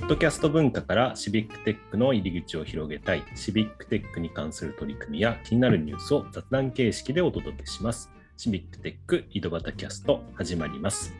ッドキャスト文化からシビックテックの入り口を広げたい、シビックテックに関する取り組みや気になるニュースを雑談形式でお届けします。シビックテック井戸端キャスト始まります。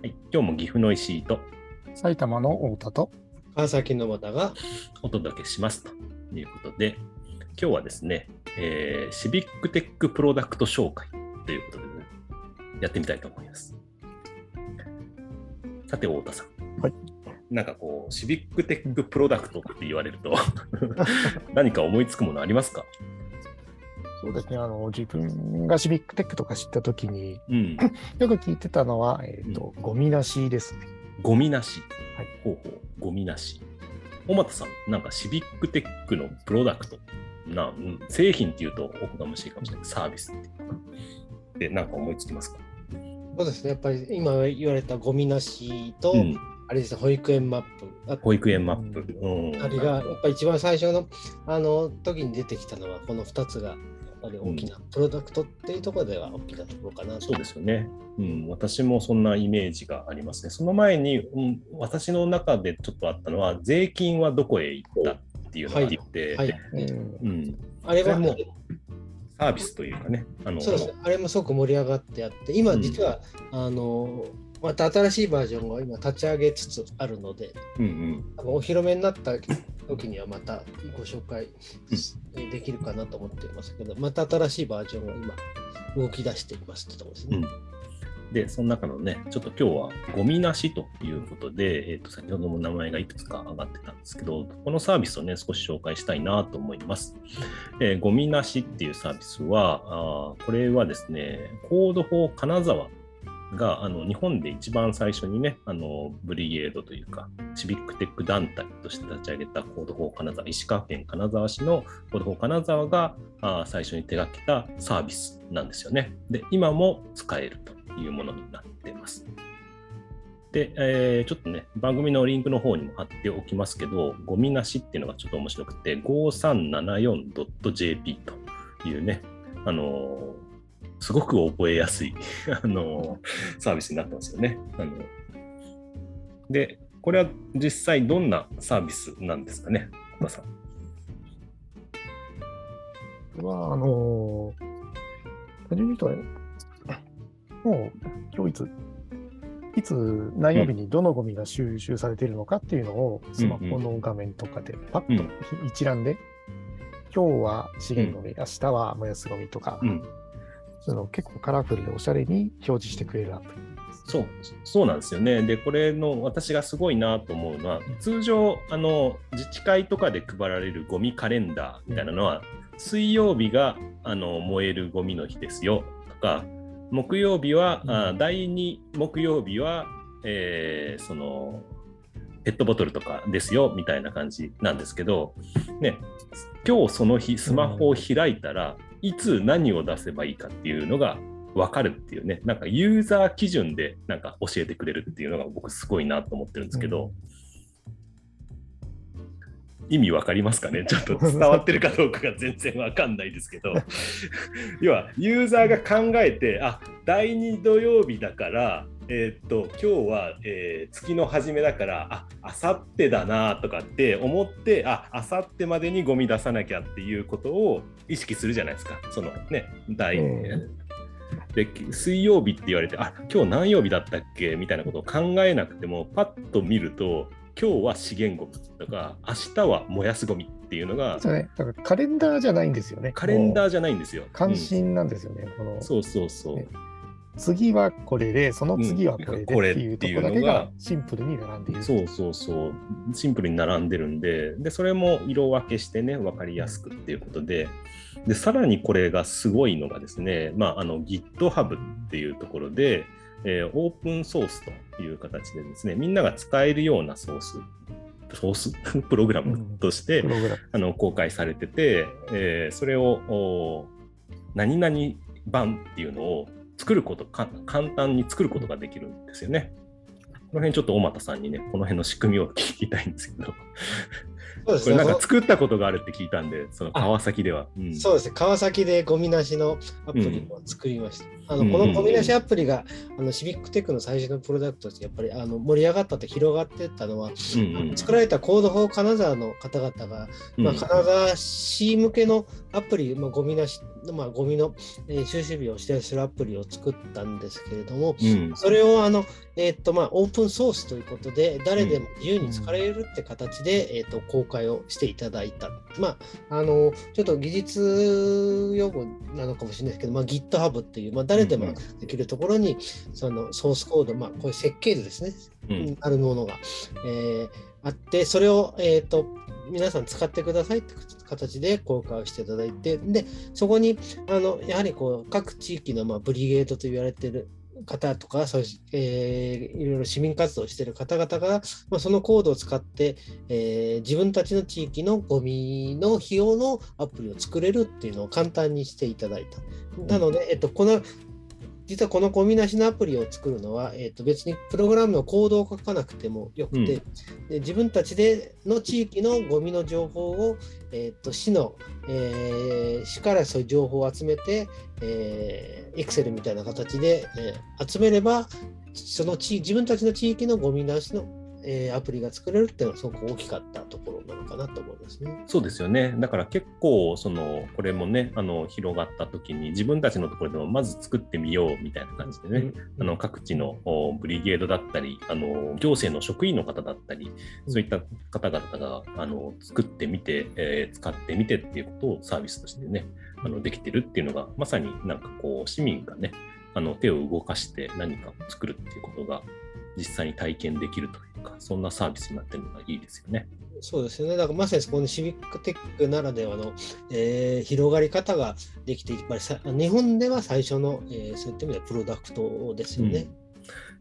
はい、今日も岐阜の石井と埼玉の太田と川崎の又がお届けしますということで、今日はですね、えーシビックテックプロダクト紹介ということで、ね、やってみたいと思います。さて、太田さん。はい。なんかこう、シビックテックプロダクトって言われると、何か思いつくものありますか？そうですねあの自分がシビックテックとか知った時にうん。よく聞いてたのは、えーとゴミなしですね。ゴミなし。はいほうほう、ゴミなし。小俣さん、なんかシビックテックのプロダクト、なうん製品っていうとおこがましいかもしれない。サービスって。で、なんか思いつきますか？そうですね。やっぱり今言われたゴミなしと、うん。あれですね保育園マップ。あ保育園マップ。うん。あれがやっぱり一番最初のあの時に出てきたのはこの2つがやっぱり大きなプロダクトっていうところでは大きなところかなと。そうですよね。うん、私もそんなイメージがありますね。その前に、うん、私の中でちょっとあったのは、税金はどこへ行ったっていうのがあって、はい、うん。うん、あれはもサービスというかね、あのそうです。ねあれもすごく盛り上がってあって今実は、あのまた新しいバージョンが今立ち上げつつあるのでうんうん、お披露目になった時にはまたご紹介できるかなと思っていますけど、また新しいバージョンが今動き出していますってところですね。うんで、その中のね、ちょっと今日はゴミなしということで、えー、と先ほども名前がいくつか上がってたんですけど、このサービスをね、少し紹介したいなと思います。えーゴミなしっていうサービスは、あこれはですね、 Code for 金沢があの日本で一番最初にね、あのブリゲードというか、シビックテック団体として立ち上げた Code for 金沢、石川県金沢市の Code for 金沢があ最初に手掛けたサービスなんですよね。で、今も使えるというものになってます。で、えーちょっとね、番組のリンクの方にも貼っておきますけど、ゴミなしっていうのがちょっと面白くて、5374.jp というね、あのーすごく覚えやすい、あのーサービスになってますよね。あので、これは実際どんなサービスなんですかね、小田さん。これはあの単純に言うともう今日いついつ何曜日にどのゴミが収集されているのかっていうのをスマホの画面とかでパッと一覧で、今日は資源ゴミ、明日は燃やすゴミとか、うんその結構カラフルでおしゃれに表示してくれるアプリ。そうそうなんですよね。で、これの私がすごいなと思うのは、通常あの、自治会とかで配られるゴミカレンダーみたいなのは、水曜日があの燃えるゴミの日ですよとか、木曜日は、あ第2木曜日は、えーそのペットボトルとかですよみたいな感じなんですけど、ね、今日その日スマホを開いたら、いつ何を出せばいいかっていうのが分かるっていうね、なんかユーザー基準でなんか教えてくれるっていうのが僕すごいなと思ってるんですけど、意味わかりますかね？ちょっと伝わってるかどうかが全然わかんないですけど、要はユーザーが考えて、あ第2土曜日だから、えーっと今日は、えー月の初めだから、ああさってだなとかって思って、ああさってまでにゴミ出さなきゃっていうことを意識するじゃないですか、そのね、第、うん。で水曜日って言われて、あ今日何曜日だったっけ？みたいなことを考えなくても、パッと見ると、今日は資源ゴミとか、明日は燃やすゴミっていうのが、そうね、だからカレンダーじゃないんですよね。カレンダーーじゃないんですよ。関心なんですよね。このうんそうそうそう。ね次はこれで、その次はこれでうんこれっていうところだけがシンプルに並んでいる。そうそうそう。シンプルに並んでるんで、で、それも色分けしてね、分かりやすくっていうことで、で、さらにこれがすごいのがですね、まあ、あの GitHub っていうところで、えーオープンソースという形でですね、みんなが使えるようなソース、ソース？プログラムとして、プログラムあの公開されてて、えーそれをお何々版っていうのを作ることか、簡単に作ることができるんですよね。この辺ちょっと小俣さんにね、この辺の仕組みを聞きたいんですけど。そうですこれなんねか作ったことがあるって聞いたんで、その川崎では。うん。そうですね、川崎でゴミなしのアプリを作りました。あうんのこのゴミなしアプリが、あのシビックテックの最初のプロダクトとしてやっぱりあの盛り上がったと広がっていったのは、うんうん作られた Code for 金沢の方々が、まあ、金沢市向けのアプリ、まあ、ゴミなし、まあ、ゴミの、えー収集日を指定するアプリを作ったんですけれども、うん。それをあの、えーとまあ、オープンソースということで、誰でも自由に使えるって形で、えー、と公開をしていただいた。まあ、あのちょっと技術用語なのかもしれないですけど、まあ、GitHub っていう、まあ、誰でもできるところに、そのソースコード、まあ、こういう設計図ですね、うん。あるものが、えーあって、それを、えー、と皆さん使ってくださいって形で公開をしていただいて、でそこにあのやはりこう各地域の、まあ、ブリゲードと言われている方とかそういう、えーいろいろ市民活動をしている方々が、まあ、そのコードを使って、えー自分たちの地域のゴミの費用のアプリを作れるっていうのを簡単にしていただいた。なので、えっと、この実はこのゴミなしのアプリを作るのは、えっと別にプログラムのコードを書かなくてもよくて、うん。で自分たちでの地域のゴミの情報を、えっと市の、えー市からそういう情報を集めて、えー、Excel みたいな形で、えー集めれば、その地自分たちの地域のゴミなしの、えーアプリが作れるっていうのはすごく大きかったところなのかなと思いますね。そうですよね。だから結構、その、これもね、あの、広がった時に、自分たちのところでもまず作ってみようみたいな感じでね、あの、各地のおブリゲードだったり、あの、行政の職員の方だったり、そういった方々が、あの、作ってみて、えー使ってみてっていうことをサービスとしてね、あの、できてるっていうのが、まさになんかこう、市民がね、あの、手を動かして何かを作るっていうことが、実際に体験できるというか、そんなサービスになってるのがいいですよね。そうですよね。だからまさにそこのシビックテックならではの、えー広がり方ができて、やっぱりさ日本では最初の、えーそういった意味ではプロダクトですよね。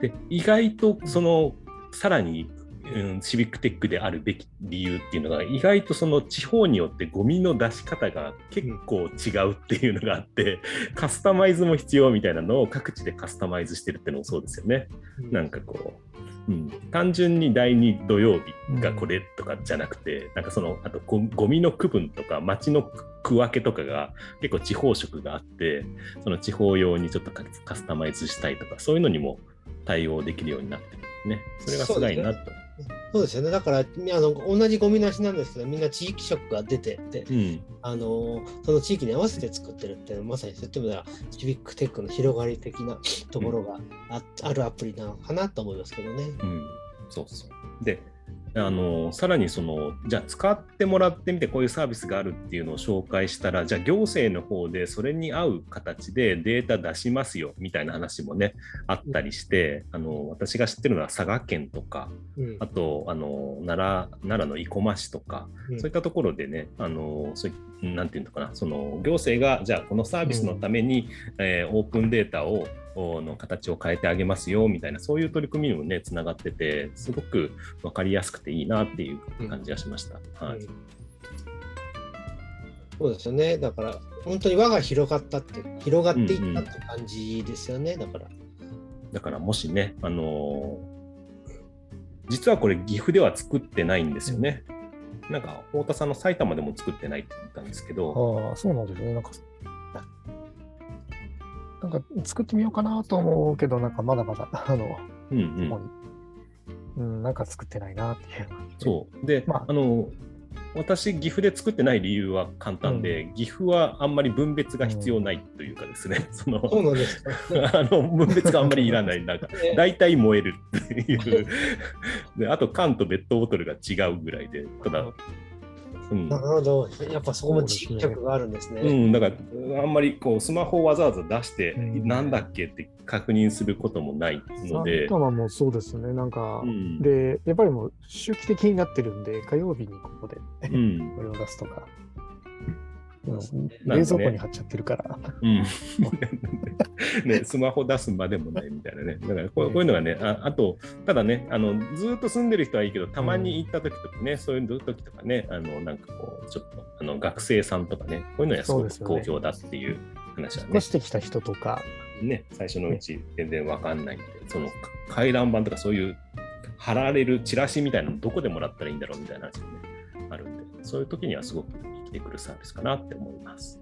で意外とそのさらに、うん、シビックテックであるべき理由っていうのが意外とその地方によってゴミの出し方が結構違うっていうのがあって、カスタマイズも必要みたいなのを各地でカスタマイズしてるっていうのもそうですよね。なんかこう、うん、単純に第2土曜日がこれとかじゃなくて、なんかそのあとゴゴミの区分とか町の区分けとかが結構地方色があってその地方用にちょっとカカスタマイズしたいとかそういうのにも対応できるようになってるんですね。それがすごいなと。そうですよね。だからあの同じゴミなしなんですけど、みんな地域色が出てて、うん、あのその地域に合わせて作ってるっていうのはまさにそういった意味ではシビックテックの広がり的な ところがあ,、あるアプリなのかなと思いますけどね。うん、そうそう。で、あのさらにその、じゃあ使ってもらってみて、こういうサービスがあるっていうのを紹介したら、じゃあ行政の方でそれに合う形でデータ出しますよみたいな話もね、あったりして、あの私が知ってるのは佐賀県とか、うん。あとあの奈良奈良の生駒市とか、うん。そういったところでね、あのそういなんていうのかな、その行政がじゃあこのサービスのために、えーオープンデータをおの形を変えてあげますよみたいな、そういう取り組みにもね、つながってて、すごく分かりやすくていいなっていう感じがしました。はいうんそうですよね。だから、本当に輪が広がったって、広がっていったって感じですよね。だから。だからもしね、あのー実はこれ岐阜では作ってないんですよね。なんか太田さんの埼玉でも作ってないって言ったんですけど、ああ、そうなんですね。なんか、なんか作ってみようかなと思うけど、なんかまだまだ、あの、うんうん。うん、なんか作ってないなっていう。そう。で、まあ。あの、私、岐阜で作ってない理由は簡単で、岐阜はあんまり分別が必要ないというかですね、その、そうなんですか。あの分別があんまりいらない、なんか、え大体燃えるっていう、であと缶とペットボトルが違うぐらいで、ただ、うんなるほど。やっぱそこも地域局があるんですね。うん、だから、あんまりこうスマホをわざわざ出して、うんなんだっけって確認することもないので埼、玉もそうですね。なんか、うんで、やっぱりもう周期的になってるんで、火曜日にここでうんこれを出すとか。冷蔵庫に貼っちゃってるから。うん。ね、スマホ出すまでもないみたいなね。だからこうこういうのがね、ああと、ただねあの、ずっと住んでる人はいいけど、たまに行った時とかね、そういう時とかね、あのなんかこう、ちょっとあの学生さんとかね、こういうのはすごく好評だっていう話はね。引っ越してきた人とか、ね、最初のうち全然わかんないんで、その回覧板とかそういう貼られるチラシみたいなのどこでもらったらいいんだろうみたいな話もね、あるそういう時にはすごく生きてくるサービスかなって思います。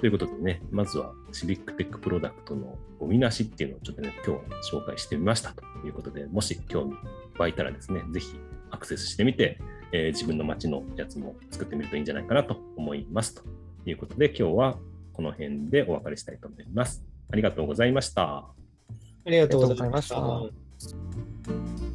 ということでね、まずはシビックテックプロダクトのゴミなしっていうのをちょっとね、今日は紹介してみましたということで、もし興味湧いたらですね、ぜひアクセスしてみて、えー自分の街のやつも作ってみるといいんじゃないかなと思います。ということで、今日はこの辺でお別れしたいと思います。ありがとうございました。ありがとうございました。